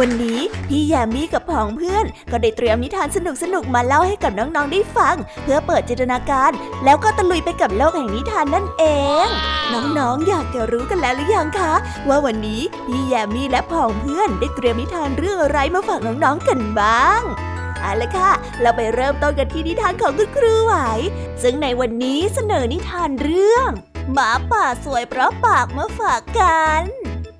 วันนี้พี่แยมมี่กับผองเพื่อน ก็ได้เตรียมนิทานสนุกๆมาเล่าให้กับน้องๆได้ฟัง เพื่อเปิดจินตนาการ แล้วก็ตะลุยไปกับโลกแห่งนิทานนั่นเอง น้องๆอยากจะรู้กันแล้วหรือยังคะ ว่าวันนี้พี่แยมมี่และผองเพื่อนได้เตรียมนิทานเรื่องอะไรมาฝากน้องๆกันบ้างเอาละค่ะ เราไปเริ่มต้นกันที่นิทานของคุณครูไหว ซึ่งในวันนี้เสนอนิทานเรื่อง หมาป่าสวยเพราะปากมาฝากกัน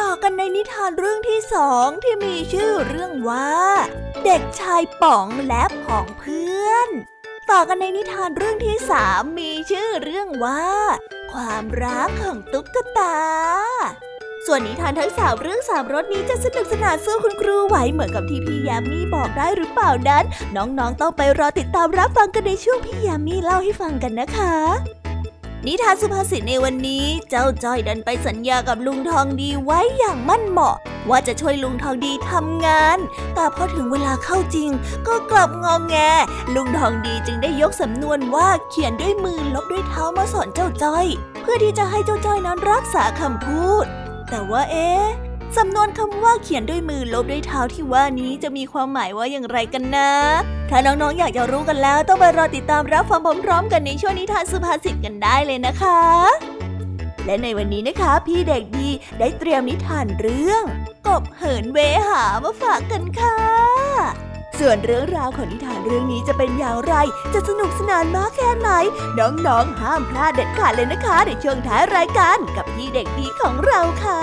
ต่อกันในนิทานเรื่องที่สองที่มีชื่อเรื่องว่า เด็กชายป๋องและผองเพื่อน ต่อกันในนิทานเรื่องที่สามมีชื่อเรื่องว่า ความรักของตุ๊กตา ส่วนนิทานทั้งสามเรื่องสามรสนี้จะสนุกสนานสู้คุณครูไหวเหมือนกับที่พี่ยามีบอกได้หรือเปล่านั้น น้องๆต้องไปรอติดตามรับฟังกันในช่วงพี่ยามีเล่าให้ฟังกันนะคะ นิทานสุภาษิตในวันนี้เจ้าจ้อยดันไปสัญญากับลุงทองดีไว้อย่างมั่นเหมาะ ว่าจะช่วยลุงทองดีทำงาน แต่พอถึงเวลาเข้าจริง ก็กลับงองแง ลุงทองดีจึงได้ยกสำนวนว่าเขียนด้วยมือลบด้วยเท้ามาสอนเจ้าจ้อย เพื่อที่จะให้เจ้าจ้อยนั้นรักษาคำพูด แต่ว่าเอ๊ะ สำนวนคำว่าเขียนด้วยมือลบด้วยเท้าที่ว่านี้จะมีความหมายว่าอย่างไรกันนะ ถ้าน้องๆอยากจะรู้กันแล้ว ต้องไปรอติดตามรับฟังพร้อมๆกันในช่วงนิทานสุภาษิตกันได้เลยนะคะ และในวันนี้นะคะ พี่เด็กดีได้เตรียมนิทานเรื่อง กบเหินเวหามาฝากกันค่ะส่วนเรื่องราวของนิทานเรื่องนี้จะเป็นอย่างไร จะสนุกสนานมากแค่ไหน น้องๆ ห้ามพลาดเด็ดขาดเลยนะคะในช่วงท้ายรายการกับพี่เด็กดีของเราค่ะ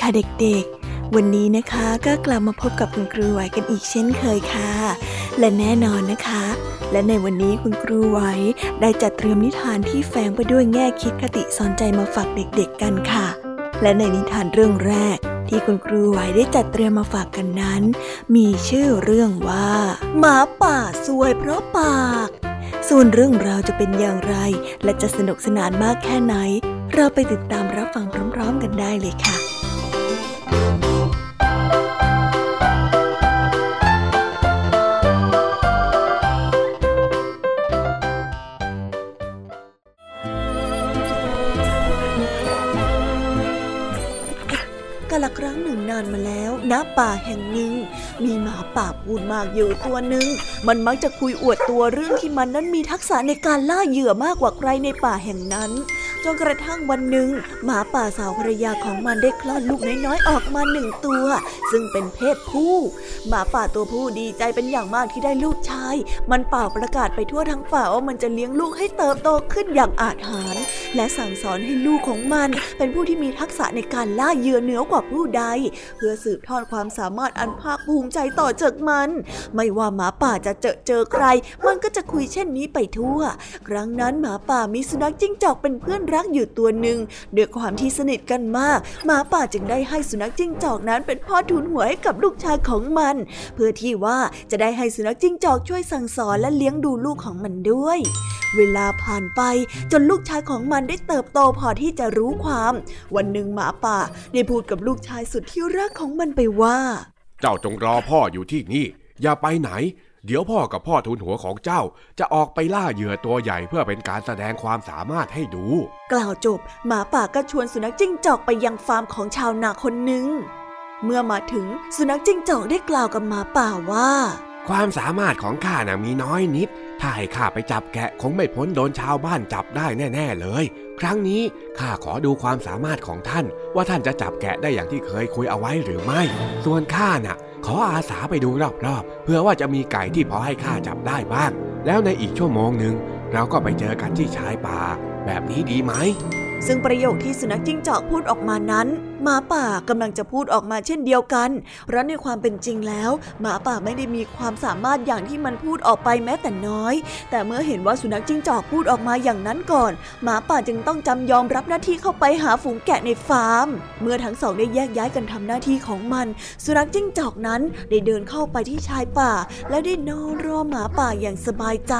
ค่ะเด็กๆ วันนี้นะคะก็กลับมาพบกับคุณครูไหวกันอีกเช่นเคยค่ะ และแน่นอนนะคะ และในวันนี้คุณครูไหวได้จัดเตรียมนิทานที่แฝงไปด้วยแง่คิดคติสอนใจมาฝากเด็กๆกันค่ะ และในนิทานเรื่องแรกที่คุณครูไหวได้จัดเตรียมมาฝากกันนั้น มีชื่อเรื่องว่าหมาป่าสวยเพราะปาก ส่วนเรื่องราวจะเป็นอย่างไร และจะสนุกสนานมากแค่ไหน เราไปติดตามรับฟังพร้อมๆกันได้เลยค่ะ กาลครั้งหนึ่งนานมาแล้วณป่าแห่งหนึ่ง มีหมาป่าพูดมากอยู่ตัวหนึ่ง มันมักจะคุยอวดตัวเรื่องที่มันนั้นมีทักษะในการล่าเหยื่อมากกว่าใครในป่าแห่งนั้น จนกระทั่งวันหนึ่งหมาป่าสาวภรรยาของมันได้คลอดลูกน้อยๆออกมาหนึ่งตัว ซึ่งเป็นเพศผู้หมาป่าตัวผู้ดีใจเป็นอย่างมากที่ได้ลูกชาย มันเป่าประกาศไปทั่วทั้งป่าว่ามันจะเลี้ยงลูกให้เติบโตขึ้นอย่างอาจหาร และสั่งสอนให้ลูกของมัน เป็นผู้ที่มีทักษะในการล่าเหยื่อเหนือกว่าผู้ใด เพื่อสืบทอดความสามารถอันภาคภูมิใจต่อจากมัน ไม่ว่าหมาป่าจะเจอเจอใคร มันก็จะคุยเช่นนี้ไปทั่ว ครั้งนั้นหมาป่ามีสุนัขจิ้งจอกเป็นเพื่อนรักอยู่ตัวหนึ่งด้วยความที่สนิทกันมาก หมาป่าจึงได้ให้สุนัขจิ้งจอกนั้นเป็นพ่อทุนหัวให้กับลูกชายของมัน เพื่อที่ว่าจะได้ให้สุนัขจิ้งจอกช่วยสั่งสอนและเลี้ยงดูลูกของมันด้วย เวลาผ่านไปจนลูกชายของมันได้เติบโตพอที่จะรู้ความ วันหนึ่งหมาป่าได้พูดกับลูกชายสุดที่รักของมันไปว่า เจ้าจงรอพ่ออยู่ที่นี่ อย่าไปไหน เดี๋ยวพ่อกับพ่อทุนหัวของเจ้าจะออกไปล่าเหยื่อตัวใหญ่เพื่อเป็นการแสดงความสามารถให้ดู กล่าวจบ หมาป่าก็ชวนสุนัขจิ้งจอกไปยังฟาร์มของชาวนาคนหนึ่ง เมื่อมาถึงสุนัขจิ้งจอกได้กล่าวกับหมาป่าว่า ความสามารถของข้านะมีน้อยนิด ถ้าให้ข้าไปจับแกะคงไม่พ้นโดนชาวบ้านจับได้แน่ ๆ เลย ครั้งนี้ข้าขอดูความสามารถของท่าน ว่าท่านจะจับแกะได้อย่างที่เคยคุยเอาไว้หรือไม่ ส่วนข้าน่ะ ขออาสาไปดูรอบๆ เพื่อว่าจะมีไก่ที่พอให้ข้าจับได้บ้าง แล้วในอีกชั่วโมงหนึ่งเราก็ไปเจอกันที่ชายป่า แบบนี้ดีไหม ซึ่งประโยคที่สุนัขจิ้งจอกพูดออกมานั้น หมาป่ากำลังจะพูดออกมาเช่นเดียวกัน เพราะในความเป็นจริงแล้ว หมาป่าไม่ได้มีความสามารถอย่างที่มันพูดออกไปแม้แต่น้อย แต่เมื่อเห็นว่าสุนัขจิ้งจอกพูดออกมาอย่างนั้นก่อน หมาป่าจึงต้องจำยอมรับหน้าที่เข้าไปหาฝูงแกะในฟาร์ม เมื่อทั้งสองได้แยกย้ายกันทำหน้าที่ของมัน สุนัขจิ้งจอกนั้นได้เดินเข้าไปที่ชายป่า และได้นอนรอหมาป่าอย่างสบายใจ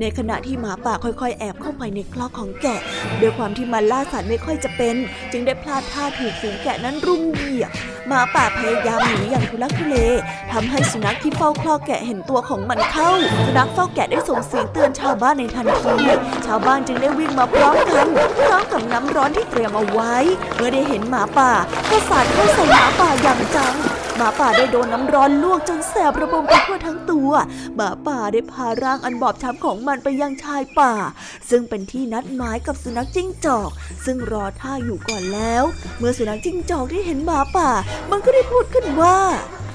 ในขณะที่หมาป่าค่อยๆ แอบเข้าไปในคลอกของแกะด้วยความที่มันล่าสัตว์ไม่ค่อยจะเป็น จึงได้พลาดท่าถูกฝูงแกะนั้นรุมเหยียบหมาป่าพยายามหนีอย่างทุลักทุเลทำให้สุนัขที่เฝ้าคลอกแกะเห็นตัวของมันเข้า สุนัขเฝ้าแกะได้ส่งเสียงเตือนชาวบ้านในทันที ชาวบ้านจึงได้วิ่งมาพร้อมกันพร้อมกับน้ำร้อนที่เตรียมเอาไว้ เมื่อได้เห็นหมาป่าก็สาดเข้าใส่หมาป่าอย่างจัง มาป่าได้โดนน้ำร้อนลวกจนแสบระบมไปทั่วทั้งตัวหมาป่าได้พาร่างอันบอบช้ำของมันไปยังชายป่า ซึ่งเป็นที่นัดหมายกับสุนัขจิ้งจอก ซึ่งรอท่าอยู่ก่อนแล้ว เมื่อสุนัขจิ้งจอกได้เห็นหมาป่า มันก็ได้พูดขึ้นว่า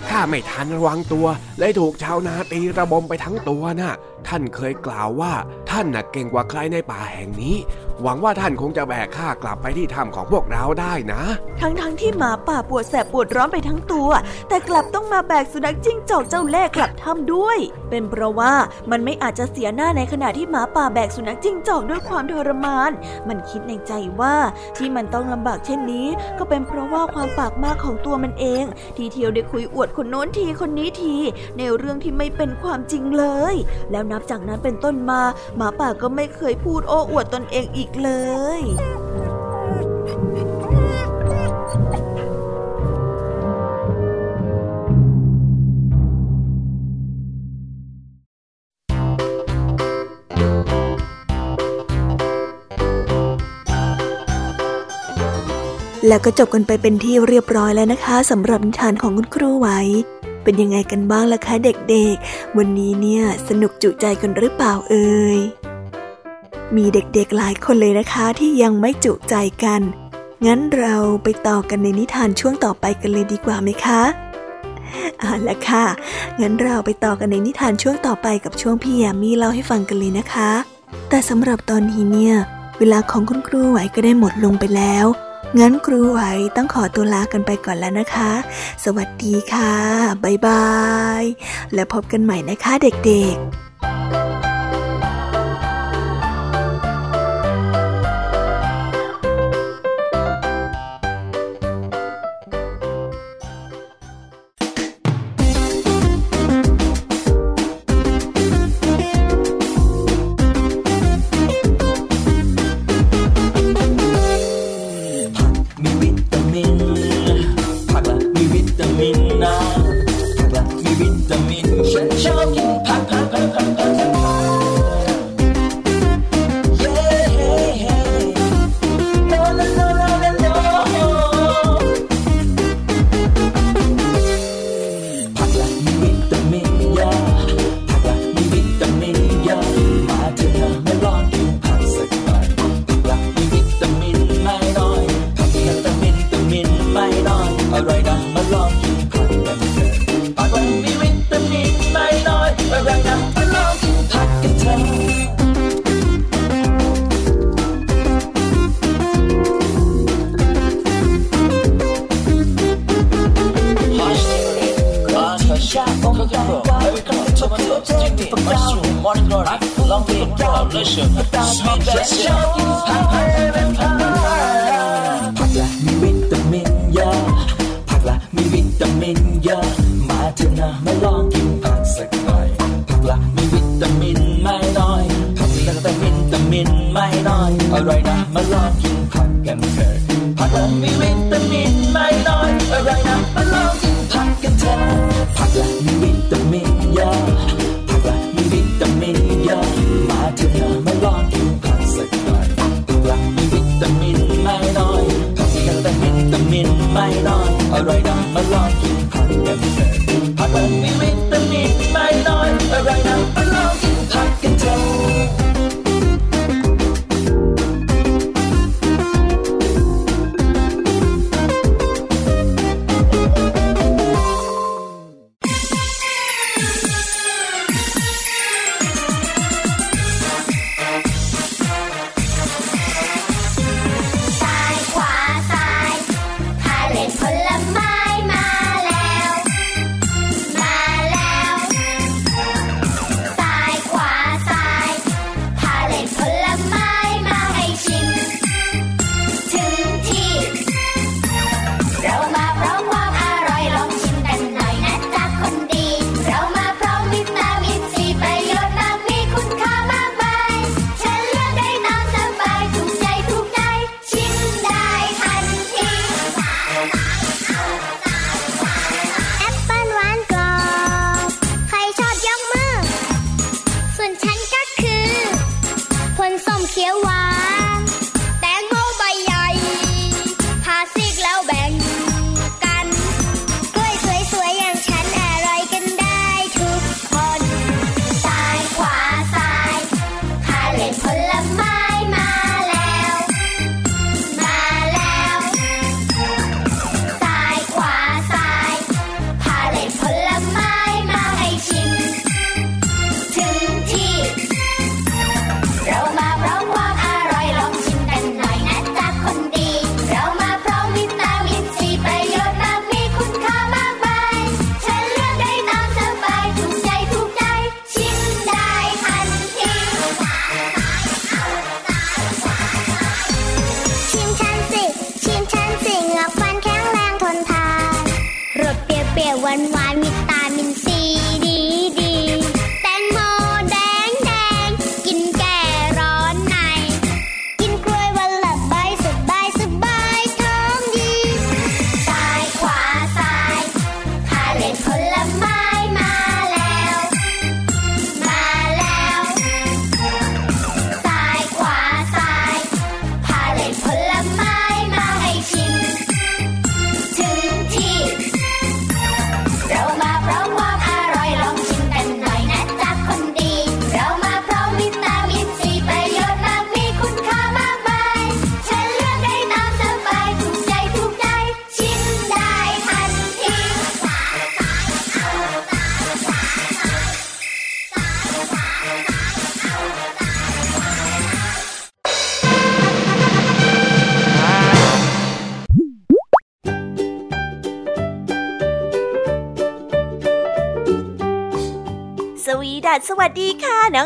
ข้าไม่ทันระวังตัวเลยถูกชาวนาตีระบมไปทั้งตัวน่ะ ท่านเคยกล่าวว่า ท่านน่ะเก่งกว่าใครในป่าแห่งนี้ หวังว่าท่านคงจะแบกข้ากลับไปที่ถ้ำของพวกเราได้นะ ทั้งๆทที่หมาป่าปวดแสบปวดร้อนไปทั้งตัว แต่กลับต้องมาแบกสุนัขจิ้งจอกเจ้าเล่ห์กลับถ้ำด้วย เป็นเพราะว่ามันไม่อาจจะเสียหน้าในขณะที่หมาป่าแบกสุนัขจิ้งจอกด้วยความทรมาน มันคิดในใจว่าที่มันต้องลำบากเช่นนี้ ก็เป็นเพราะว่าความปากมากของตัวมันเอง ที่เที่ยวได้คุยอวดคนโน้นทีคนนี้ที ในเรื่องที่ไม่เป็นความจริงเลย แล้วนับจากนั้นเป็นต้นมาหมาป่าก็ไม่เคยพูดโอ้อวดตนเองอีกเลยแล้วก็จบกันไปเป็นที่เรียบร้อยแล้วนะคะสำหรับนิทานของคุณครูไหวเป็นยังไงกันบ้างล่ะคะเด็กๆ วันนี้เนี่ยสนุกจุใจกันหรือเปล่าเอ่ย มีเด็กๆหลายคนเลยนะคะที่ยังไม่จุใจกัน งั้นเราไปต่อกันในนิทานช่วงต่อไปกันเลยดีกว่าไหมคะเอาละค่ะ งั้นเราไปต่อกันในนิทานช่วงต่อไปกับช่วงพี่ยามีเล่าให้ฟังกันเลยนะคะ แต่สำหรับตอนนี้เนี่ย เวลาของคุณครูไหวก็ได้หมดลงไปแล้ว งั้นครูไหวต้องขอตัวลากันไปก่อนแล้วนะคะ สวัสดีค่ะ บ๊ายบาย แล้วพบกันใหม่นะคะเด็กๆ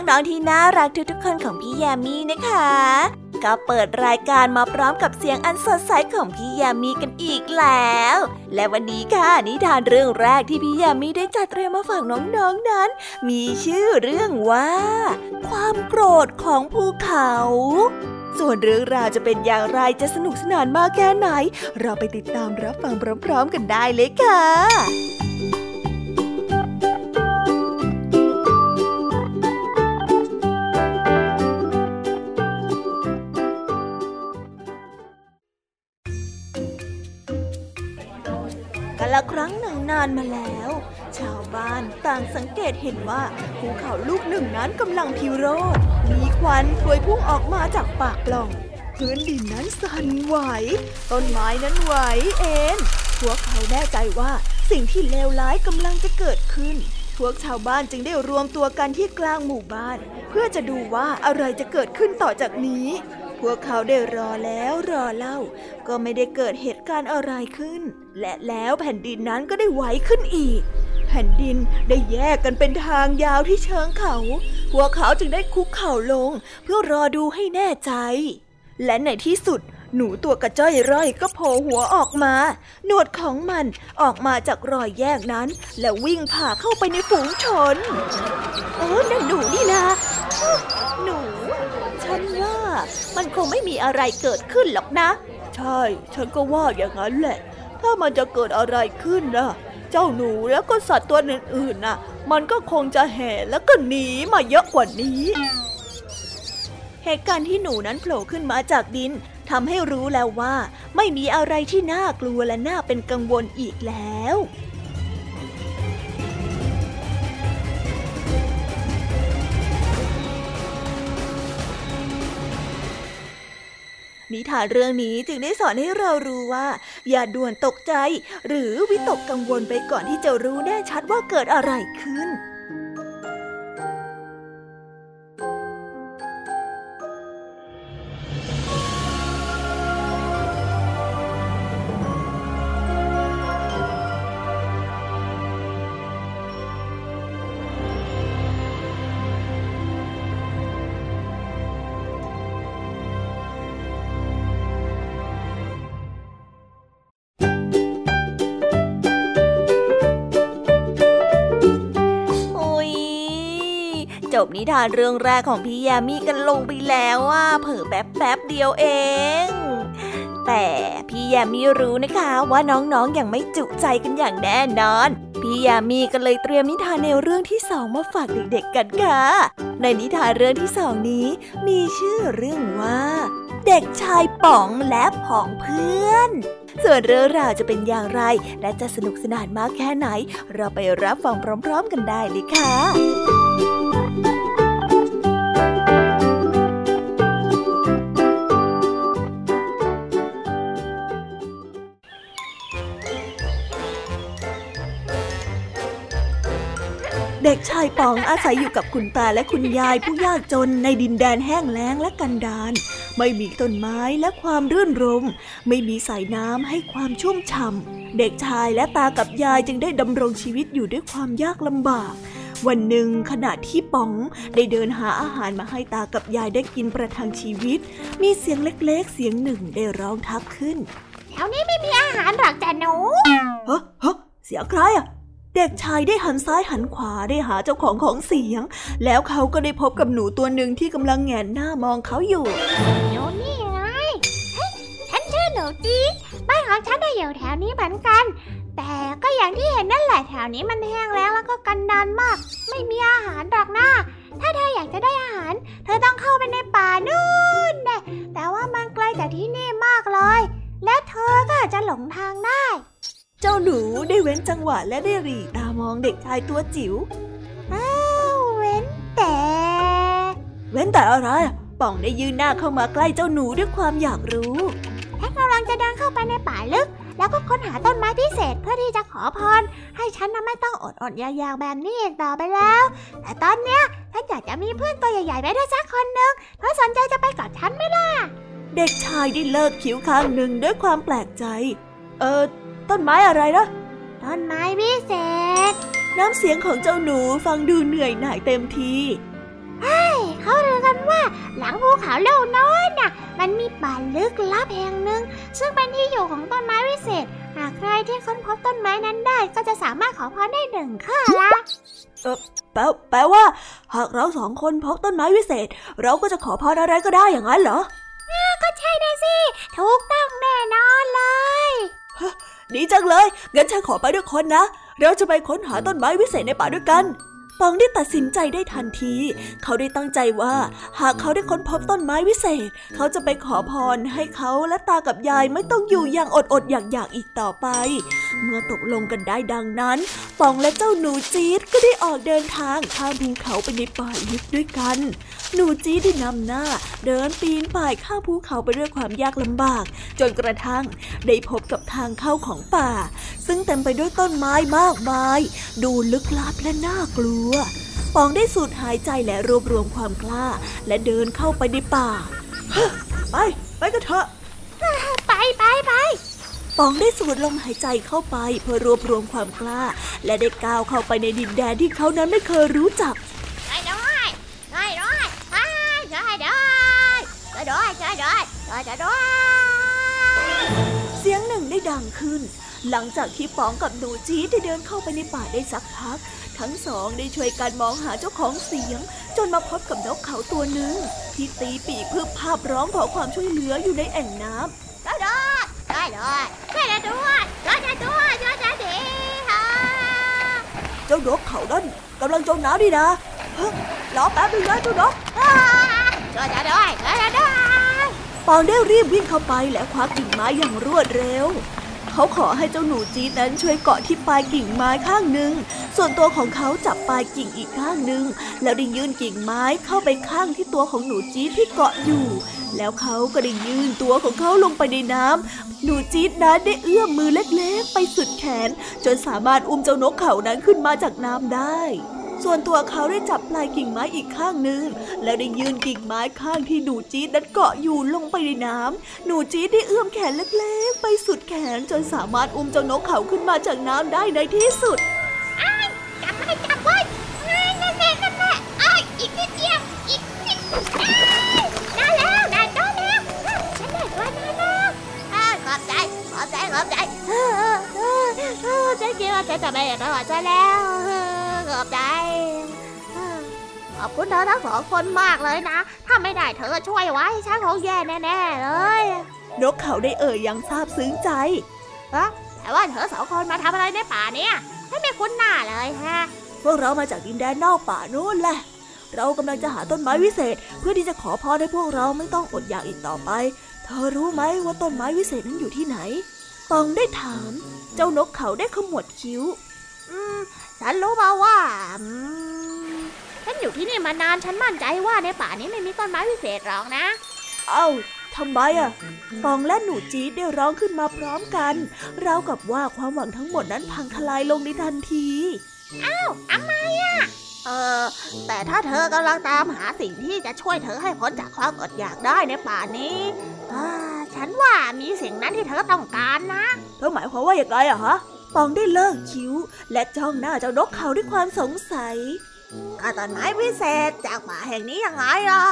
น้องๆที่น่ารักทุกๆคนของพี่แยมี่นะคะ ก็เปิดรายการมาพร้อมกับเสียงอันสดใสของพี่แยมี่กันอีกแล้ว และวันนี้ค่ะนิทานเรื่องแรกที่พี่แยมี่ได้จัดเตรียมมาฝากน้องๆนนั้น มีชื่อเรื่องว่า ความโกรธของภูเขาส่วนเรื่องราวจะเป็นอย่างไรจะสนุกสนานมากแค่ไหน เราไปติดตามรับฟังพร้อมๆกันได้เลยค่ะานมาแล้ว ชาวบ้านต่างสังเกตเห็นว่าภูเขาลูกหนึ่งนั้นกำลังพิโรดมีควันพวยพุ่งออกมาจากปากปล่อง พื้นดินนั้นสั่นไหว ต้นไม้นั้นไหวเอ็นพวกเขาแน่ใจว่าสิ่งที่เลวร้ายกำลังจะเกิดขึ้น พวกชาวบ้านจึงได้รวมตัวกันที่กลางหมู่บ้าน เพื่อจะดูว่าอะไรจะเกิดขึ้นต่อจากนี้ พวกเขาได้รอแล้วรอเล่า ก็ไม่ได้เกิดเหตุการณ์อะไรขึ้น และแล้วแผ่นดินนั้นก็ได้ไหวขึ้นอีก แผ่นดินได้แยกกันเป็นทางยาวที่เชิงเขา พวกเขาจึงได้คุกเข่าลง เพื่อรอดูให้แน่ใจ และในที่สุดหนูตัวกระจ้อยร่อยก็โผล่หัวออกมา หนวดของมันออกมาจากรอยแยกนั้น และวิ่งผ่าเข้าไปในฝูงชน เออนั่นหนูนี่นะ หนู ฉันว่า มันคงไม่มีอะไรเกิดขึ้นหรอกนะ ใช่ ฉันก็ว่าอย่างนั้นแหละ ถ้ามันจะเกิดอะไรขึ้นล่ะเจ้าหนูแล้วก็สัตว์ตัวอื่นๆน่ะ มันก็คงจะแห่แล้วก็หนีมาเยอะกว่านี้ เหตุการณ์ที่หนูนั้นโผล่ขึ้นมาจากดินทำให้รู้แล้วว่า ไม่มีอะไรที่น่ากลัวและน่าเป็นกังวลอีกแล้ว นิทานเรื่องนี้จึงได้สอนให้เรารู้ว่า อย่าด่วนตกใจ หรือวิตกกังวลไปก่อนที่จะรู้แน่ชัดว่าเกิดอะไรขึ้น บนิทานเรื่องแรกของพี่ยามีกันลงไปแล้วอะเผอแป๊บแป๊บเดียวเอง แต่พี่ยามีรู้นะคะว่าน้องๆออย่างไม่จุใจกันอย่างแน่นอน พี่ยามีก็เลยเตรียมนิทานแนวเรื่องที่สองมาฝากเด็กๆกันค่ะ ในนิทานเรื่องที่สองนี้ มีชื่อเรื่องว่า เด็กชายป๋องและผองเพื่อนส่วนเรื่องราวจะเป็นอย่างไร และจะสนุกสนานมากแค่ไหน เราไปรับฟังพร้อม ๆ กันได้เลยค่ะ เด็กชายป๋องอาศัยอยู่กับคุณตาและคุณยายผู้ยากจนในดินแดนแห้งแล้งและกันดารไม่มีต้นไม้และความรื่นรม ไม่มีสายน้ำให้ความชุ่มฉ่ำเด็กชายและตากับยายจึงได้ดำรงชีวิตอยู่ด้วยความยากลำบาก วันหนึ่งขณะที่ป๋องได้เดินหาอาหารมาให้ตากับยายได้กินประทังชีวิต มีเสียงเล็กๆ เสียงหนึ่งได้ร้องทักขึ้นแถวนี้ไม่มีอาหารหรอกจ้ะหนูเฮ้เฮ้เสียงใครอะ เด็กชายได้หันซ้ายหันขวาได้หาเจ้าของของเสียง แล้วเขาก็ได้พบกับหนูตัวหนึ่งที่กำลังแงนหน้ามองเขาอยู่หนูนี่ไงเฮ้ฉันชื่อหนูจี๊ดบ้านของฉันได้อยู่แถวนี้เหมือนกัน แต่ก็อย่างที่เห็นนั่นแหละแถวนี้มันแห้งแล้งแล้วก็กันดานมาก ไม่มีอาหารหรอกหนะถ้าเธออยากจะได้อาหาร เธอต้องเข้าไปในป่านู่นแน่แต่ว่ามันไกลจากที่นี่มากเลย และเธอก็อาจจะหลงทางได้ เจ้าหนูได้เว้นจังหวะและได้หรีตามองเด็กชายตัวจิ๋ว อ้าว เว้นแต่ เว้นแต่อะไรอะป่องได้ยืนหน้าเข้ามาใกล้เจ้าหนูด้วยความอยากรู้แพทกำลังจะเดินเข้าไปในป่าลึก แล้วก็ค้นหาต้นไม้พิเศษเพื่อที่จะขอพร ให้ฉันน่ะไม่ต้องอดอดๆอยากๆแบบนี้อีกต่อไปแล้ว แต่ตอนเนี้ยแพทอยากจะมีเพื่อนตัวใหญ่ๆไปด้วยสักคนหนึ่งเธอสนใจจะไปกับฉันไหมล่ะ เด็กชายได้เลิกคิ้วข้างหนึ่งด้วยความแปลกใจ เออ ต้นไม้อะไรนะ ต้นไม้พิเศษ น้ำเสียงของเจ้าหนูฟังดูเหนื่อยหน่ายเต็มทีเขาเรียกกันว่าหลังภูเขาเล่าน้อยน่ะ มันมีป่าลึกลับแห่งหนึ่ง ซึ่งเป็นที่อยู่ของต้นไม้วิเศษ หากใครที่ค้นพบต้นไม้นั้นได้ก็จะสามารถขอพรได้หนึ่งข้อละแปลแปลว่า หากเราสองคนพบต้นไม้วิเศษ เราก็จะขอพรอะไรก็ได้อย่างนั้นเหรอก็ใช่นะสิ ถูกต้องแน่นอนเลย ดีจังเลย งั้นฉันขอไปด้วยคนนะ เราจะไปค้นหาต้นไม้วิเศษในป่าด้วยกัน ปองได้ตัดสินใจได้ทันที เขาได้ตั้งใจว่า หากเขาได้ค้นพบต้นไม้วิเศษ เขาจะไปขอพรให้เขาและตากับยายไม่ต้องอยู่อย่างอดอดอยากๆอีกต่อไป เมื่อตกลงกันได้ดังนั้น ปองและเจ้าหนูจี๊ดก็ได้ออกเดินทางข้ามภูเขาไปในป่าลึกด้วยกัน หนูจี๊ดได้นำหน้า เดินปีนป่ายข้ามภูเขาไปด้วยความยากลำบาก จนกระทั่งได้พบกับทางเข้าของป่า ซึ่งเต็มไปด้วยต้นไม้มากมาย ดูลึกลับและน่ากลัวปองได้สูดหายใจและรวบรวมความกล้า และเดินเข้าไปในป่าไปไปกันเถอะไปไปไป ปองได้สูดลมหายใจเข้าไปเพื่อรวบรวมความกล้า และได้ก้าวเข้าไปในดินแดนที่เขานั้นไม่เคยรู้จักช่วยด้วยช่วยด้วยช่วยด้วยช่วยด้วยช่วยด้วยช่วยด้วยเสียงหนึ่งได้ดังขึ้น หลังจากที่ป๋องกับหนูจี๊ดได้เดินเข้าไปในป่าได้สักพัก ทั้งสองได้ช่วยกันมองหาเจ้าของเสียง จนมาพบกับนกเขาตัวหนึ่งที่ตีปีกเพื่อภาพร้องขอความช่วยเหลืออยู่ในแอ่งน้ำช่วยด้วย ช่วยด้วยช่วยด้วยช่วยด้วยช่วยด้วยดีค่ะเจ้านกเขานั่นกำลังจมน้ำดีนะรอแป๊บนึงนะเจ้านกช่วยด้วยช่วยด้วยปองได้รีบวิ่งเข้าไปและคว้ากิ่งไม้อย่างรวดเร็ว เขาขอให้เจ้าหนูจี๊ดนั้นช่วยเกาะที่ปลายกิ่งไม้ข้างหนึ่ง ส่วนตัวของเขาจับปลายกิ่งอีกข้างหนึ่ง แล้วได้ยื่นกิ่งไม้เข้าไปข้างที่ตัวของหนูจี๊ดที่เกาะอยู่ แล้วเขาก็ได้ยื่นตัวของเขาลงไปในน้ำหนูจี๊ดนั้นได้เอื้อมมือเล็กๆ ไปสุดแขน จนสามารถอุ้มเจ้านกเขานั้นขึ้นมาจากน้ำได้ ส่วนตัวเขาได้จับปลายกิ่งไม้อีกข้างหนึ่งแล้วได้ยืนกิ่งไม้ข้างที่หนูจี๊ดนั้นเกาะอยู่ลงไปในน้ำหนูจี๊ดได้เอื้อมแขนเล็กๆ ไปสุดแขนจนสามารถอุ้มเจ้านกเขาขึ้นมาจากน้ำได้ในที่สุดจับไว้จับไว้นั่นแน่นั่นแน่อ้อีกนิดเดียวอีกนิดได้แล้วได้ตัวแล้วฉันได้ตัวแล้วขอบใจขอบใจขอบใจฉันคิดว่าฉันจะไม่รอดซะแล้วขอบใจ ขอบคุณเธอทั้งสองคนมากเลยนะ ถ้าไม่ได้เธอช่วยไว้ฉันคงแย่แน่ๆเลย นกเขาได้เอ่ยยังซาบซึ้งใจฮะแต่ว่าเธอสองคนมาทำอะไรในป่าเนี่ยไม่ไม่คุ้นหน้าเลยฮะ พวกเรามาจากดินแดนนอกป่านู้นแหละ เรากำลังจะหาต้นไม้วิเศษ เพื่อที่จะขอพรให้พวกเราไม่ต้องอดอยากอีกต่อไป เธอรู้ไหมว่าต้นไม้วิเศษนั้นอยู่ที่ไหนตองได้ถาม เจ้านกเขาได้ขมวดคิ้ว อืม ฉันรู้มาว่า ฉันอยู่ที่นี่มานานฉันมั่นใจว่าในป่านี้ไม่มีต้นไม้พิเศษหรอกนะ เอ้าทำไมอะฟองและหนูจี๊ดได้ร้องขึ้นมาพร้อมกัน ราวกับว่าความหวังทั้งหมดนั้นพังทลายลงในทันทีเอ้าทำไมอะเออแต่ถ้าเธอกำลังตามหาสิ่งที่จะช่วยเธอให้พ้นจากความอดอยากได้ในป่านี้ฉันว่ามีสิ่งนั้นที่เธอต้องการนะเธอหมายความว่าอย่างไรอะฮะปองได้เลิกคิ้ว และจ้องหน้าเจ้านกเขาด้วยความสงสัย กาต้นไม้พิเศษจากป่าแห่งนี้ยังไงล่ะ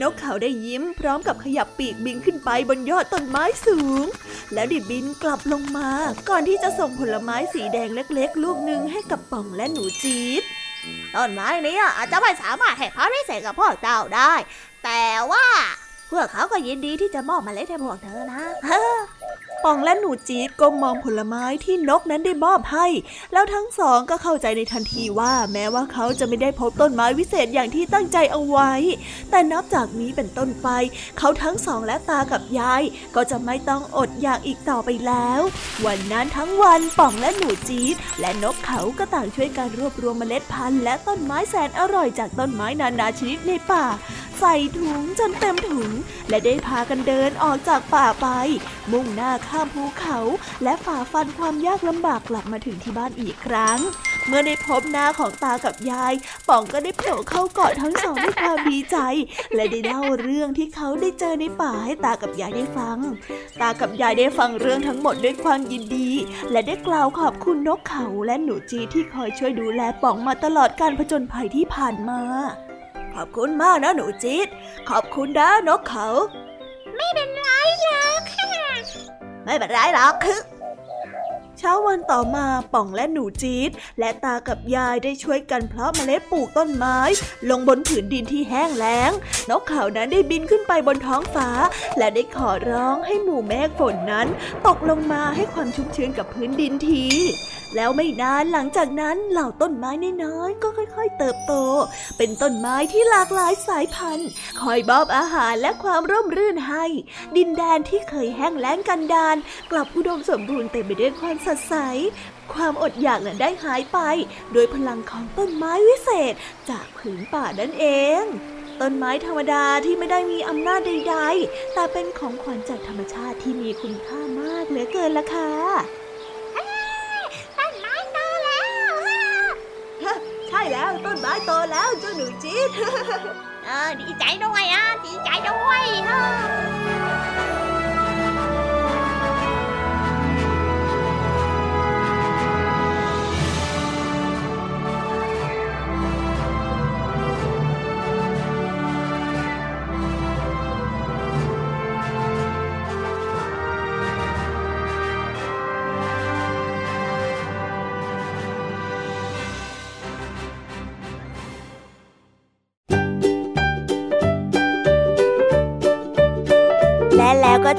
นกเขาได้ยิ้มพร้อมกับขยับปีกบินขึ้นไปบนยอดต้นไม้สูง แล้วด้บินกลับลงมา ก่อนที่จะส่งผลไม้สีแดงเล็กๆ ลูกหนึ่งให้กับป่องและหนูจี๊ดต้นไม้นี้อาจจะไม่สามารถให้พรพิเศษกับพวกเจ้าได้ แต่ว่าพวกเขาก็ยินดีที่จะมอบมาเล็ดให้พวกเธอนะ ปองและหนูจี๊ดก็มองผลไม้ที่นกนั้นได้มอบให้ แล้วทั้งสองก็เข้าใจในทันทีว่าแม้ว่าเขาจะไม่ได้พบต้นไม้วิเศษอย่างที่ตั้งใจเอาไว้ แต่นับจากนี้เป็นต้นไป เขาทั้งสองและตากับยาย ก็จะไม่ต้องอดอยากอีกต่อไปแล้ว วันนั้นทั้งวันป่องและหนูจี๊ดและนกเขาก็ต่างช่วยกันรวบรวมเมล็ดพันธุ์และต้นไม้แสนอร่อยจากต้นไม้นานาชนิดในป่า ใส่ถุงจนเต็มถุง และได้พากันเดินออกจากป่าไป มุ่งหน้าข้ามภูเขา และฝ่าฟันความยากลำบากกลับมาถึงที่บ้านอีกครั้ง เมื่อได้พบหน้าของตากับยาย ป๋องก็ได้โผล่เข้ากอดทั้งสองด้วยความดีใจ และได้เล่าเรื่องที่เขาได้เจอในป่าให้ตากับยายได้ฟัง ตากับยายได้ฟังเรื่องทั้งหมดด้วยความยินดี และได้กล่าวขอบคุณนกเขาและหนูจีที่คอยช่วยดูแลป๋องมาตลอดการผจญภัยที่ผ่านมา ขอบคุณมากนะหนูจี๊ดขอบคุณนะนกเขา ไม่เป็นไรหรอกค่ะ ไม่เป็นไรหรอกคือ เช้าวันต่อมาป่องและหนูจี๊ดและตากับยายได้ช่วยกันเพาะเมล็ดปลูกต้นไม้ ลงบนผืนดินที่แห้งแล้ง นกเขานั้นได้บินขึ้นไปบนท้องฟ้า และได้ขอร้องให้หมู่เมฆฝนนั้น ตกลงมาให้ความชุ่มชื้นกับพื้นดินทีแล้วไม่นานหลังจากนั้นเหล่าต้นไม้น้อยๆก็ค่อย ๆ เติบโต เป็นต้นไม้ที่หลากหลายสายพันธุ์ คอยบอบอาหารและความร่มรื่นให้ ดินแดนที่เคยแห้งแล้งกันดาน กลับอุดมสมบูรณ์เต็มไปด้วยความสดใส ความอดอยากนั้นได้หายไป โดยพลังของต้นไม้วิเศษจากผืนป่านั่นเอง ต้นไม้ธรรมดาที่ไม่ได้มีอำนาจใด ๆ แต่เป็นของขวัญจากธรรมชาติที่มีคุณค่ามากเหลือเกินละค่ะแล้วต้นไม้โตแล้วเจ้าหนูจี๊ดเออดีใจด้วยอะดีใจด้วยฮะ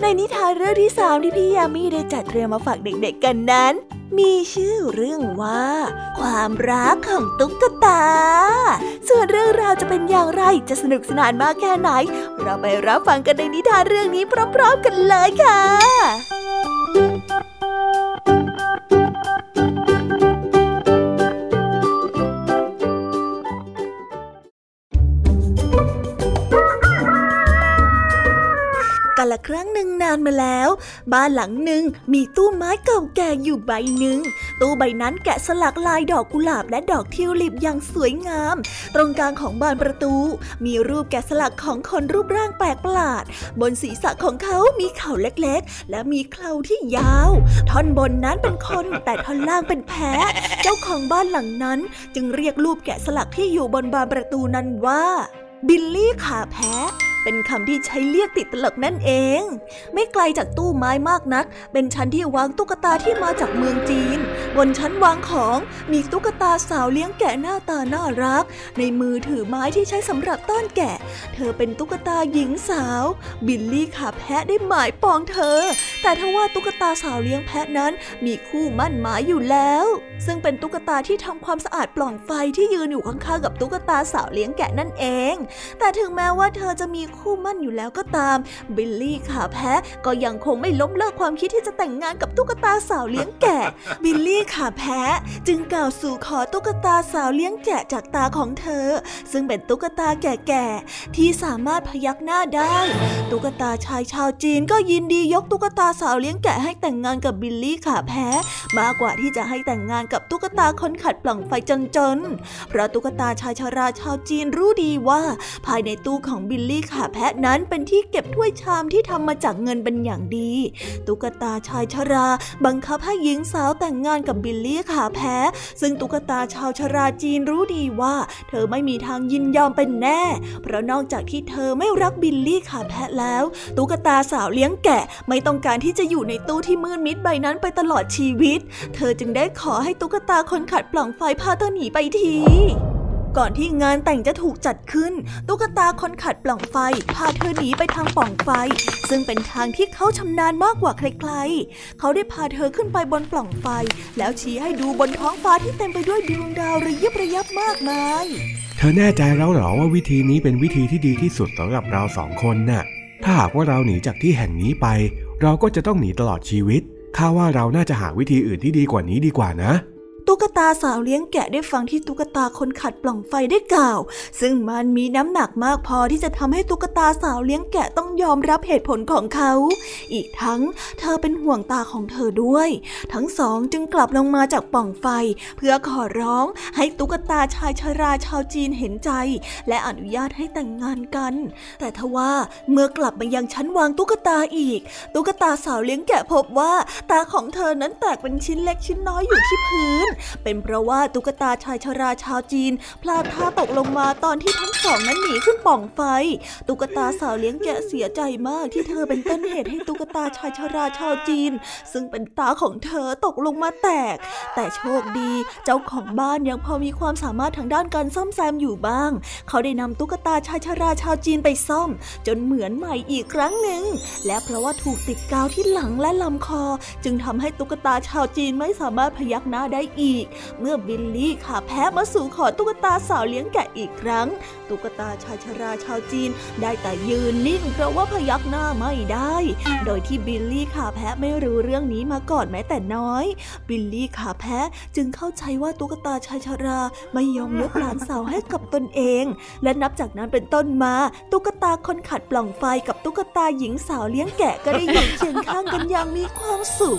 ในนิทานเรื่องที่สามที่พี่ยามีได้จัดเตรียมมาฝากเด็กๆกันนั้น มีชื่อเรื่องว่า ความรักของตุ๊กตา ส่วนเรื่องราวจะเป็นอย่างไรจะสนุกสนานมากแค่ไหน เราไปรับฟังกันในนิทานเรื่องนี้พร้อมๆกันเลยค่ะ กันละครั้งหนึ่งนานมาแล้ว บ้านหลังหนึ่งมีตู้ไม้เก่าแก่อยู่ใบหนึ่ง ตู้ใบนั้นแกะสลักลายดอกกุหลาบและดอกทิวลิปอย่างสวยงาม ตรงกลางของบานประตู มีรูปแกะสลักของคนรูปร่างแปลกประหลาด บนศีรษะของเขามีเข่าเล็กๆ และมีเคราที่ยาว ท่อนบนนั้นเป็นคนแต่ท่อนล่างเป็นแพะ เจ้าของบ้านหลังนั้น จึงเรียกรูปแกะสลักที่อยู่บนบานประตูนั้นว่า บิลลี่ขาแพะ เป็นคำที่ใช้เรียกติดตลกนั่นเอง ไม่ไกลจากตู้ไม้มากนัก เป็นชั้นที่วางตุ๊กตาที่มาจากเมืองจีน บนชั้นวางของมีตุ๊กตาสาวเลี้ยงแกะหน้าตาน่ารัก ในมือถือไม้ที่ใช้สำหรับต้อนแกะ เธอเป็นตุ๊กตาหญิงสาว บิลลี่ขาแพะได้หมายปองเธอ แต่ทว่าตุ๊กตาสาวเลี้ยงแพะนั้นมีคู่มั่นหมายอยู่แล้ว ซึ่งเป็นตุ๊กตาที่ทำความสะอาดปล่องไฟที่ยืนอยู่ข้างๆกับตุ๊กตาสาวเลี้ยงแกะนั่นเอง แต่ถึงแม้ว่าเธอจะมีคู่หมั้นอยู่แล้วก็ตาม บิลลี่ขาแพะก็ยังคงไม่ล้มเลิกความคิดที่จะแต่งงานกับตุ๊กตาสาวเลี้ยงแกะ บิลลี่ขาแพะจึงกล่าวสู่ขอตุ๊กตาสาวเลี้ยงแกะจากตาของเธอ ซึ่งเป็นตุ๊กตาแก่ๆที่สามารถพยักหน้าได้ ตุ๊กตาชายชาวจีนก็ยินดียกตุ๊กตาสาวเลี้ยงแกะให้แต่งงานกับบิลลี่ขาแพะมากกว่าที่จะให้แต่งงานกับตุ๊กตาคนขัดปล่องไฟจนๆเพราะตุ๊กตาชายชราชาวจีนรู้ดีว่า ภายในตู้ของบิลลี่ขาแพะนั้นเป็นที่เก็บถ้วยชามที่ทำมาจากเงินเป็นอย่างดี ตุ๊กตาชายชรา บังคับให้หญิงสาวแต่งงานกับบิลลี่ขาแพะซึ่งตุ๊กตาชายชราจีนรู้ดีว่า เธอไม่มีทางยินยอมเป็นแน่ เพราะนอกจากที่เธอไม่รักบิลลี่ขาแพะแล้ว ตุ๊กตาสาวเลี้ยงแกะไม่ต้องการที่จะอยู่ในตู้ที่มืดมิดใบนั้นไปตลอดชีวิต เธอจึงได้ขอให้ตุ๊กตาคนขัดปล่องไฟพาเธอหนีไปที ก่อนที่งานแต่งจะถูกจัดขึ้น ตุ๊กตาคนขัดปล่องไฟพาเธอหนีไปทางปล่องไฟ ซึ่งเป็นทางที่เขาชำนาญมากกว่าใครๆ เขาได้พาเธอขึ้นไปบนปล่องไฟ แล้วชี้ให้ดูบนท้องฟ้าที่เต็มไปด้วยดวงดาวระยิบระยับมากมาย เธอแน่ใจแล้วหรอว่าวิธีนี้เป็นวิธีที่ดีที่สุดสำหรับเราสองคนน่ะ ถ้าหากว่าเราหนีจากที่แห่งนี้ไป เราก็จะต้องหนีตลอดชีวิตข้าว่าเราน่าจะหาวิธีอื่นที่ดีกว่านี้ดีกว่านะ ตุ๊กตาสาวเลี้ยงแกะได้ฟังที่ตุ๊กตาคนขัดปล่องไฟได้กล่าว ซึ่งมันมีน้ำหนักมากพอที่จะทำให้ตุ๊กตาสาวเลี้ยงแกะต้องยอมรับเหตุผลของเขา อีกทั้งเธอเป็นห่วงตาของเธอด้วย ทั้งสองจึงกลับลงมาจากปล่องไฟ เพื่อขอร้องให้ตุ๊กตาชายชราชาวจีนเห็นใจ และอนุญาตให้แต่งงานกัน แต่ทว่าเมื่อกลับมายังชั้นวางตุ๊กตาอีก ตุ๊กตาสาวเลี้ยงแกะพบว่า ตาของเธอนั้นแตกเป็นชิ้นเล็กชิ้นน้อยอยู่ที่พื้นเป็นเพราะว่าตุ๊กตาชายชราชาวจีน พลาดท่าตกลงมาตอนที่ทั้งสองนั้นหนีขึ้นป่องไฟ ตุ๊กตาสาวเลี้ยงแกะเสียใจมากที่เธอเป็นต้นเหตุให้ตุ๊กตาชายชราชาวจีน ซึ่งเป็นตาของเธอตกลงมาแตก แต่โชคดีเจ้าของบ้านยังพอมีความสามารถทางด้านการซ่อมแซมอยู่บ้าง เขาได้นำตุ๊กตาชายชราชาวจีนไปซ่อม จนเหมือนใหม่อีกครั้งหนึ่ง และเพราะว่าถูกติดกาวที่หลังและลำคอ จึงทำให้ตุ๊กตาชาวจีนไม่สามารถพยักหน้าได้อีกเมื่อบิลลี่ขาแพะมาสู่ขอตุ๊กตาสาวเลี้ยงแกะอีกครั้ง ตุ๊กตาชายชราชาวจีน ได้แต่ยืนนิ่งเพราะว่าพยักหน้าไม่ได้ โดยที่บิลลี่ขาแพะไม่รู้เรื่องนี้มาก่อนแม้แต่น้อย บิลลี่ขาแพ้จึงเข้าใจว่าตุ๊กตาชายชราไม่ยอมยกหลานสาวให้กับตนเอง และนับจากนั้นเป็นต้นมา ตุ๊กตาคนขัดปล่องไฟกับตุ๊กตาหญิงสาวเลี้ยงแกะก็ได้อยู่เคียงข้างกันอย่างมีความสุข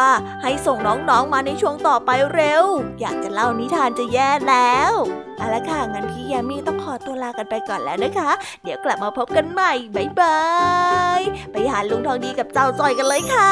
าให้ส่งน้องๆมาในช่วงต่อไปเร็ว อยากจะเล่านิทานจะแย่แล้วเอาละค่ะ งั้นพี่ยามีต้องขอตัวลากันไปก่อนแล้วนะคะ เดี๋ยวกลับมาพบกันใหม่บ๊ายบาย ไปหาลุงทองดีกับเจ้าจอยกันเลยค่ะ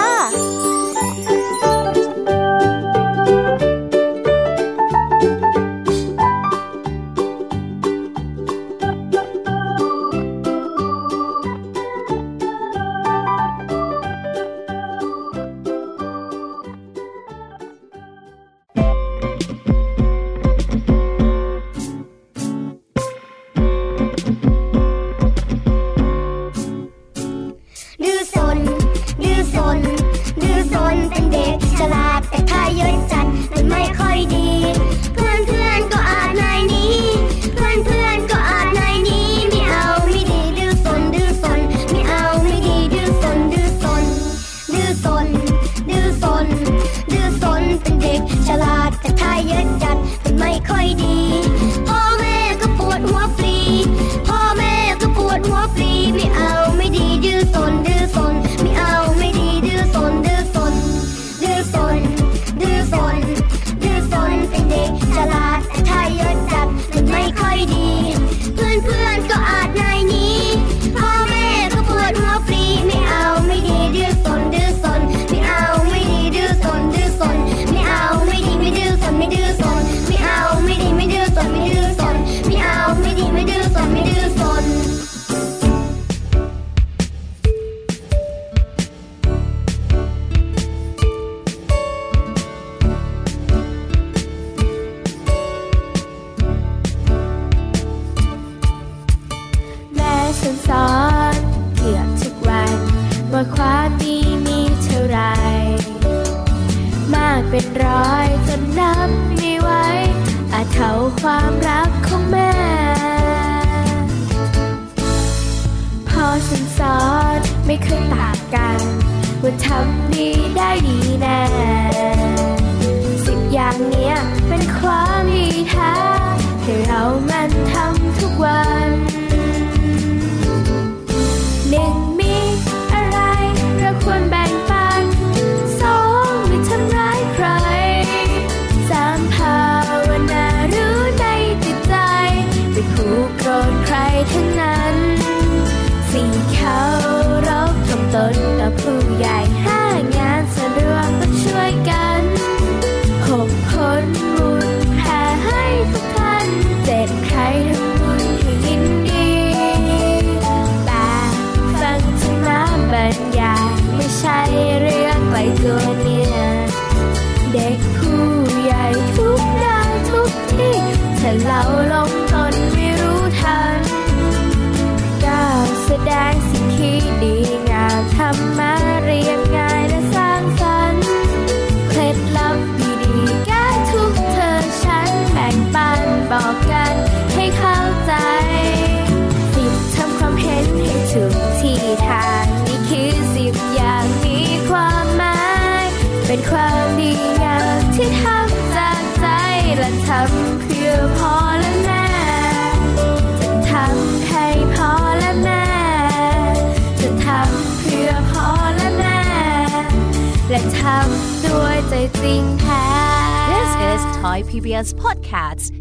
Thai PBS Podcast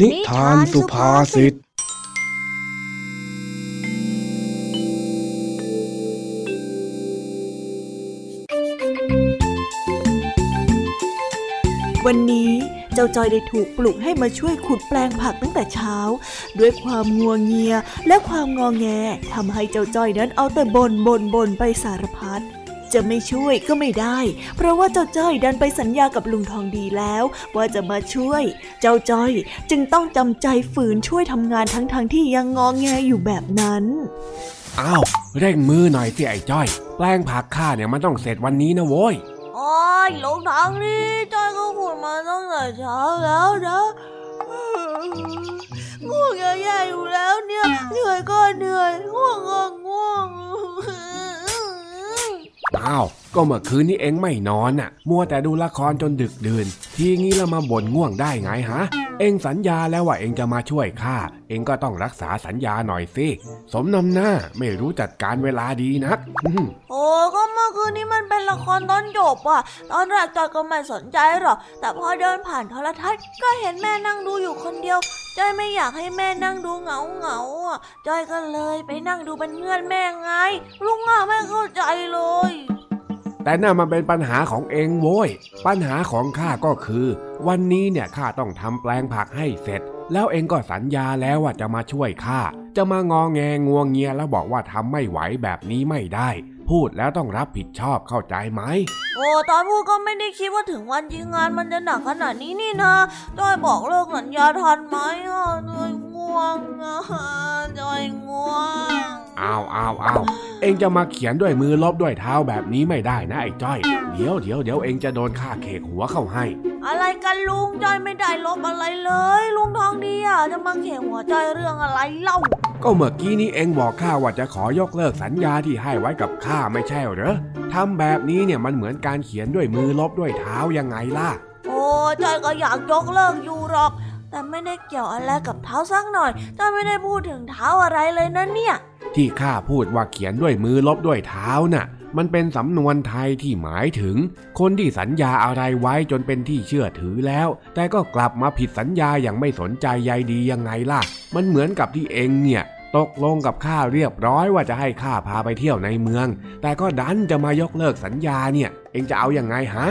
นิทานสุภาษิต ต จ้าจอยได้ถูกปลุกให้มาช่วยขุดแปลงผักตั้งแต่เช้า ด้วยความงัวงเงียและความงองแงทำให้เจ้าจอยนั้นเอาแต่บน่นบ่นบ่นไปสารพัดจะไม่ช่วยก็ไม่ได้ เพราะว่าเจ้าจ้อยดันไปสัญญากับลุงทองดีแล้ว ว่าจะมาช่วย เจ้าจ้อยจึงต้องจำใจฝืนช่วยทำงานทั้งๆทที่ยังงองแงอยู่แบบนั้น อ้าวเร่งมือหน่อยสิไอ้จ้อย แปลงผักข้าเนี่ยมันต้องเสร็จวันนี้นะโว้ยโอ้ยลงทางนี้จ้อยก็ขุดมา ตั้งแต่เช้าแล้วนะง่วงแย่ๆอยู่ก็เมื่อคืนนี้เองไม่นอนน่ะ มัวแต่ดูละครจนดึกดื่น ทีงี้แล้วมาบ่นง่วงได้ไงฮะ เองสัญญาแล้วว่าเองจะมาช่วยข้า เองก็ต้องรักษาสัญญาหน่อยสิ สมนำหน้าไม่รู้จัดการเวลาดีนักโอ้ก็เมื่อคืนนี้มันเป็นละครตอนจบอะตอนแรกจอยก็ไม่สนใจหรอก แต่พอเดินผ่านโทรทัศน์ก็เห็นแม่นั่งดูอยู่คนเดียวจอยไม่อยากให้แม่นั่งดูเหงาเหงาๆอะจอยก็เลยไปนั่งดูเป็นเพื่อนแม่ไงลุงอะไม่เข้าใจเลย แต่นั่นมันเป็นปัญหาของเองโว้ย ปัญหาของข้าก็คือ วันนี้เนี่ยข้าต้องทำแปลงผักให้เสร็จ แล้วเองก็สัญญาแล้วว่าจะมาช่วยข้า จะมางองแงงวงเงียแล้วบอกว่าทำไม่ไหวแบบนี้ไม่ได้ พูดแล้วต้องรับผิดชอบเข้าใจไหมโอ้ตอนพูดก็ไม่ได้คิดว่าถึงวันจริงงานมันจะหนักขนาดนี้นี่นะจอยบอกเลิกสัญญาทันไหมอะจอย ง่วงอะจอยง่วงอ้าวอ้าวอ้าวเองจะมาเขียนด้วยมือลบด้วยเท้าแบบนี้ไม่ได้นะไอ้จ้อย เดี๋ยวเดี๋ยวเดี๋ยวเองจะโดนข้าเขกหัวเข้าให้ อะไรกันลุงจอยไม่ได้ลบอะไรเลย ลุงทองดีอะจะมาเข่งหัวใจอยเรื่องอะไรเล่า ก็เมื่อกี้นี้เองบอกข้าว่าจะขอยกเลิกสัญญาที่ให้ไว้กับข้าไม่ใช่เหรอทำแบบนี้เนี่ยมันเหมือนการเขียนด้วยมือลบด้วยเท้ายังไงล่ะ โอ้จอยก็อยากยกเลิกอยู่หรอก แต่ไม่ได้เกี่ยวอะไรกับเท้าสักหน่อยจอยไม่ได้พูดถึงเท้าอะไรเลยนะเนี่ย ที่ข้าพูดว่าเขียนด้วยมือลบด้วยเท้าน่ะ มันเป็นสำนวนไทยที่หมายถึง คนที่สัญญาอะไรไว้จนเป็นที่เชื่อถือแล้ว แต่ก็กลับมาผิดสัญญาอย่างไม่สนใจใยดียังไงล่ะ มันเหมือนกับที่เองเนี่ยตกลงกับข้าเรียบร้อยว่าจะให้ข้าพาไปเที่ยวในเมือง แต่ก็ดันจะมายกเลิกสัญญาเนี่ย เองจะเอาอยัางไงฮะ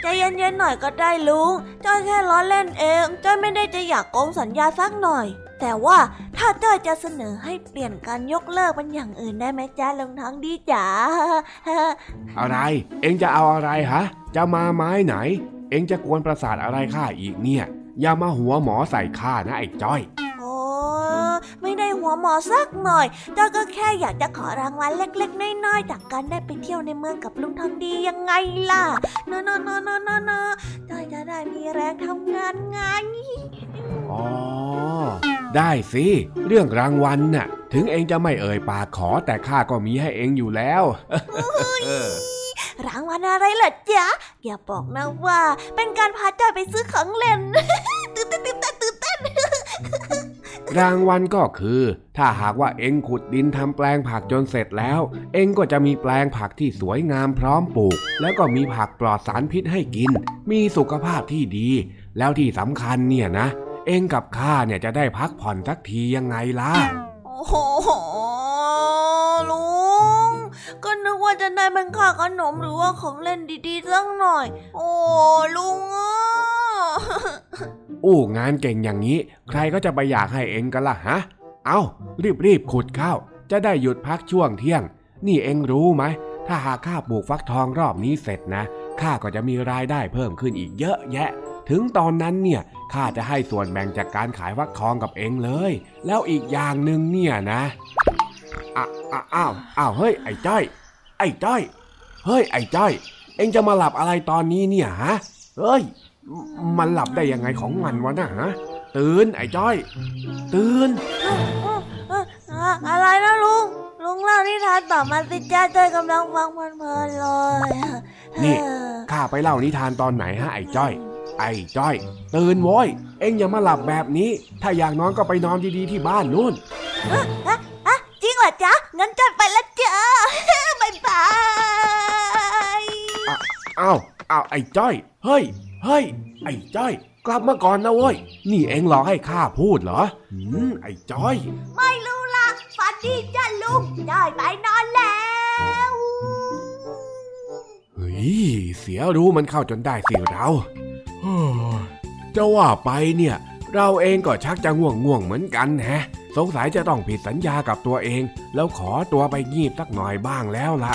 ใจเย็นๆหน่อยก็ได้ลุงจอยแค่ล้อเล่นเองจอยไม่ได้จะอยากโกงสัญญาสักหน่อย แต่ว่าถ้าจอยจะเสนอให้เปลี่ยนการยกเลิกเป็นอย่างอื่นได้ไหมจ๊ะลุงทองดีจ๋าอะไร เองจะเอาอะไรฮะ จะมาไม้ไหน เองจะกวนประสาทอะไรข้าอีกเนี่ย อย่ามาหัวหมอใส่ข้านะไอ้จ้อย โอ้ ไม่ได้หัวหมอสักหน่อยจอยก็แค่อยากจะขอรางวัลเล็ก ๆ น้อยๆจากการได้ไปเที่ยวในเมืองกับลุงทองดียังไงล่ะเนอะเนอะเนอะเนอะเนอะเนอะจอยจะได้มีแรงทำงานไงอ๋อได้สิ เรื่องรางวัลน่ะ ถึงเองจะไม่เอ่ยปากขอแต่ข้าก็มีให้เองอยู่แล้วรางวัลอะไรล่ะจ๊ะอย่าบอกนะว่า เป็นการพาจอยไปซื้อของเล่นตื่นเต้นตื่นเต้นตื่นเต้น รางวัลก็คือ ถ้าหากว่าเองขุดดินทำแปลงผักจนเสร็จแล้ว เองก็จะมีแปลงผักที่สวยงามพร้อมปลูก แล้วก็มีผักปลอดสารพิษให้กิน มีสุขภาพที่ดี แล้วที่สำคัญเนี่ยนะ เองกับข้าเนี่ยจะได้พักผ่อนสักทียังไงล่ะ โอ้โหลุงก็นึกว่าจะได้เป็นค่าขนมหรือว่าของเล่นดีๆสักหน่อย โอ้ลุงอะ อู้งานเก่งอย่างนี้ ใครก็จะไปอยากให้เองกันล่ะฮะ เอารีบรีบขุดข้าวจะได้หยุดพักช่วงเที่ยง นี่เองรู้ไหม ถ้าหากข้าปลูกฟักทองรอบนี้เสร็จนะข้าก็จะมีรายได้เพิ่มขึ้นอีกเยอะแยะ ถึงตอนนั้นเนี่ยข้าจะให้ส่วนแบ่งจากการขายฟักทองกับเองเลย แล้วอีกอย่างหนึ่งเนี่ยนะอะอะอ้าวอ้าวเฮ้ยไอ้จ้อย ไอ้จ้อย เฮ้ยไอ้จ้อย เองจะมาหลับอะไรตอนนี้เนี่ยฮะ เฮ้ย มันหลับได้ยังไงของมันวะน่ะฮะตื่นไอ้จ้อย ตื่นเอ่ออะอะไรนะลุง ลุงเล่านิทานต่อมาสิจ้าจอยกำลังฟังเพลินๆเลย นี่เออข้าไปเล่านิทานตอนไหนฮะไอ้จ้อย ไอ้จ้อย ตื่นโว้ย เอ็งอย่ามาหลับแบบนี้ ถ้าอยากนอนก็ไปนอนดีๆที่บ้านนู่นอะอะจริงเหรอจ๊ะ งั้นจอยไปแล้วจ้าบายบายอ้าวอ้าวไอ้จ้อย เฮ้ย เฮ้ย ไอ้จ้อย กลับมาก่อนนะเว้ย นี่เอ็งหลอกให้ข้าพูดเหรอหืมไอ้จ้อย ไม่รู้ละฝันดีจ้าลุงจอยไปนอนแล้วเฮ้ยเสียรู้มันเข้าจนได้สิเราเฮ้อจะว่าไปเนี่ย เราเองก็ชักจะง่วงง่วงๆเหมือนกันแฮะ สงสัยจะต้องผิดสัญญากับตัวเอง แล้วขอตัวไปงีบสักหน่อยบ้างแล้วล่ะ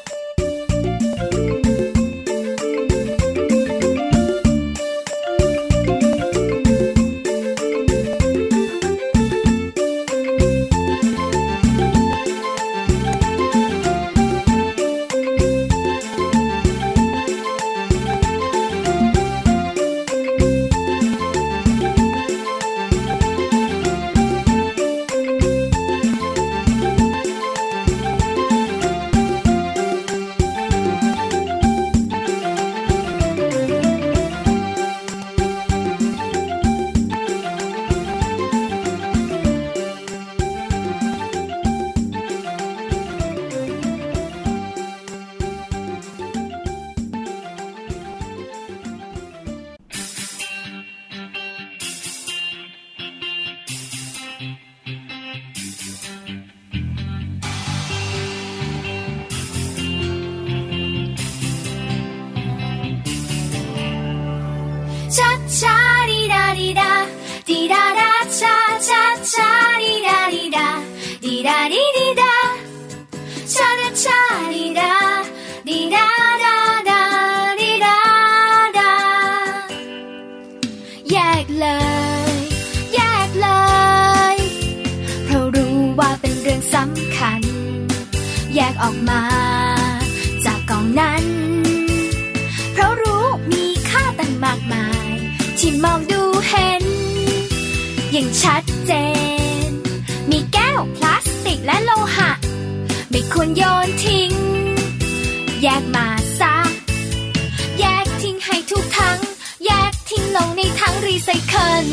ควรโยนทิ้ง แยกมาซะ แยกทิ้งให้ทุกทั้ง แยกทิ้งลงในถังรีไซเคิล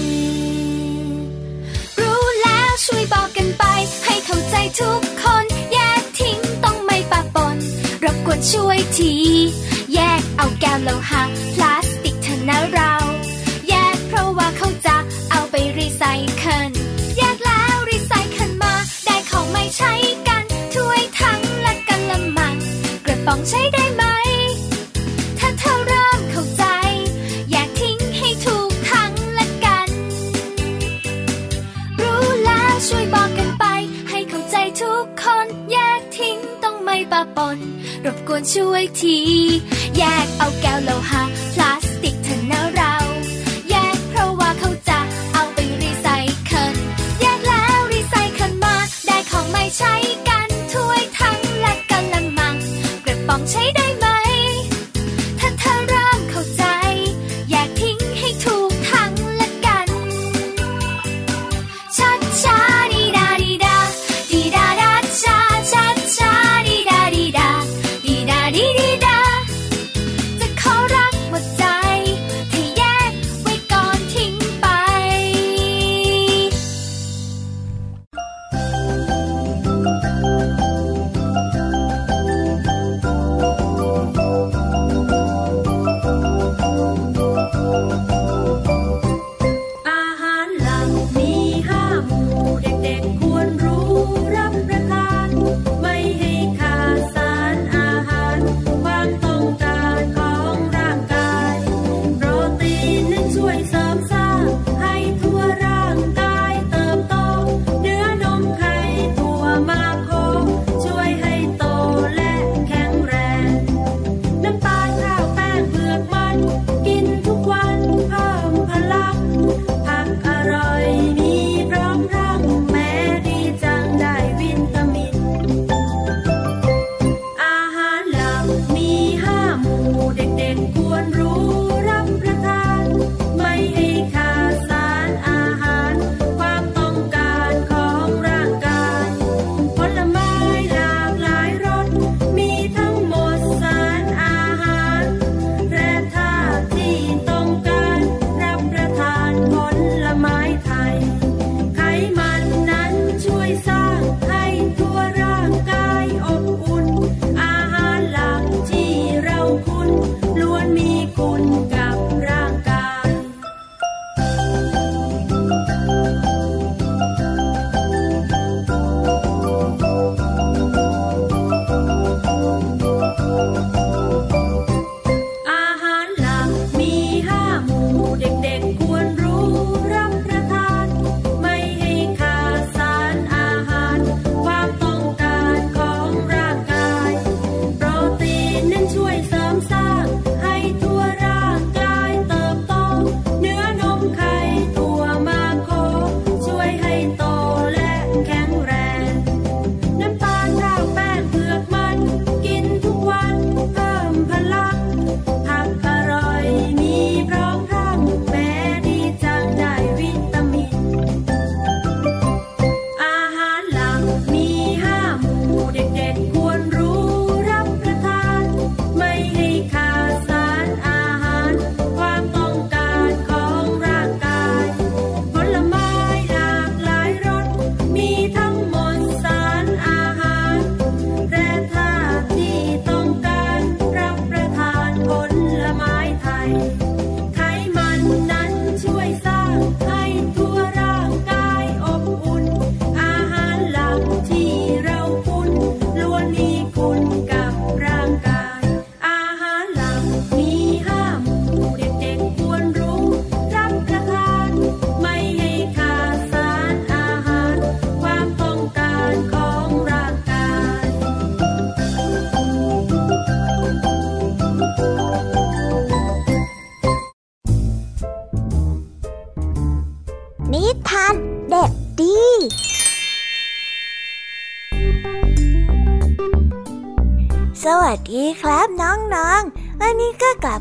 รู้แล้วช่วยบอกกันไป ให้เข้าใจทุกคน แยกทิ้งต้องไม่ปะปน รบกวนช่วยที แยกเอาแก้วโลหะ วนช่วยที แยกเอาแก้วโลหะ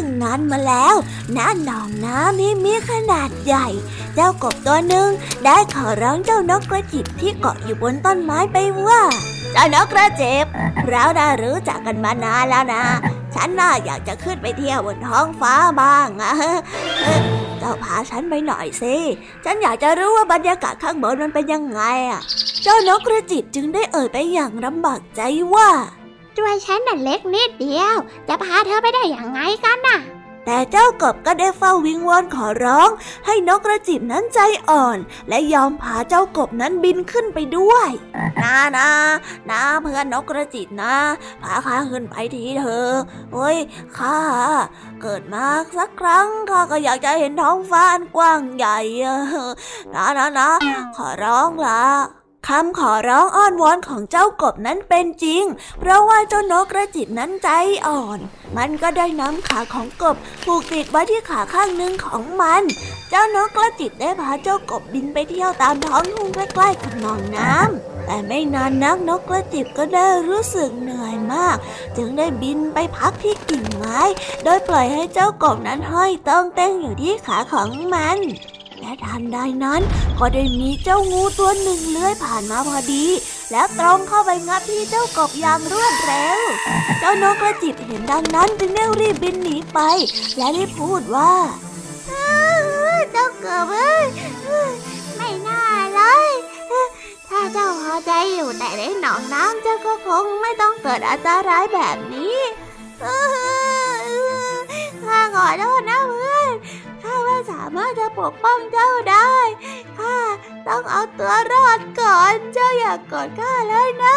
นึ่งนานมาแล้วน้าหนองน้ำนี้มีขนาดใหญ่ เจ้ากบตัวหนึ่งได้ขอร้องเจ้านกกระจิบที่เกาะอยู่บนต้นไม้ไปว่า เจ้านกกระจิบเราได้รู้จักกันมานานแล้วนะ ฉันน่าอยากจะขึ้นไปเที่ยวบนท้องฟ้าบ้างอะเจ้าพาฉันไปหน่อยสิ ฉันอยากจะรู้ว่าบรรยากาศข้างบนมันเป็นยังไงอะเจ้านกกระจิบจึงได้เอ่ยไปอย่างลำบากใจว่า ช่วยฉันน่ะเล็กนิดเดียว จะพาเธอไปได้อย่างไงกันน่ะ แต่เจ้ากบก็ได้เฝ้าวิงวอนขอร้อง ให้นกกระจิบนั้นใจอ่อน และยอมพาเจ้ากบนั้นบินขึ้นไปด้วยนานะนะเพื่อนนกกระจิบนะพาข้าขึ้นไปทีเถอะเฮ้ยข้าเกิดมาสักครั้งข้าก็อยากจะเห็นท้องฟ้าอันกว้างใหญ่นะนะนะขอร้องละ คำขอร้องอ้อนวอนของเจ้ากบนั้นเป็นจริง เพราะว่าเจ้านกกระจิบนั้นใจอ่อน มันก็ได้นำขาของกบผูกติดไว้ที่ขาข้างหนึ่งของมัน เจ้านกกระจิบได้พาเจ้ากบบินไปเที่ยวตามท้องทุ่งใกล้ๆกับหนองน้ำแต่ไม่นานนักนกกระจิบก็ได้รู้สึกเหนื่อยมาก จึงได้บินไปพักที่กิ่งไม้ โดยปล่อยให้เจ้ากบนั้นห้อยต้องเต้งอยู่ที่ขาของมัน และทันใดนั้น ก็ได้มีเจ้างูตัวหนึ่งเลื้อยผ่านมาพอดี แล้วตรงเข้าไปงับที่เจ้ากบอย่างรวดเร็ว เจ้านกกระจิบเห็นดังนั้นจึงได้รีบบินหนีไป และได้พูดว่าเจ้ากบเอ้ยไม่น่าเลยถ้าเจ้าพอใจอยู่แต่ในหนองน้ำเจ้าก็คงไม่ต้องเกิดอันตรายแบบนี้ข้าขอโทษนะเพื่ามารถจะปกป้องเจ้าได้ข้าต้องเอาตัวรอดก่อน เจ้าอย่ากกอดข้าเลยนะ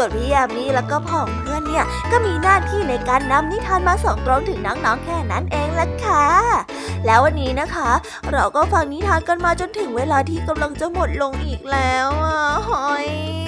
ส่วนพี่ยามีแล้วก็พ่องเพื่อนเนี่ยก็มีหน้าที่ในการนำนิทานมาส่งตรงถึงน้องๆแค่นั้นเองล่ะค่ะ แล้ววันนี้นะคะ เราก็ฟังนิทานกันมาจนถึงเวลาที่กำลังจะหมดลงอีกแล้วอะหอย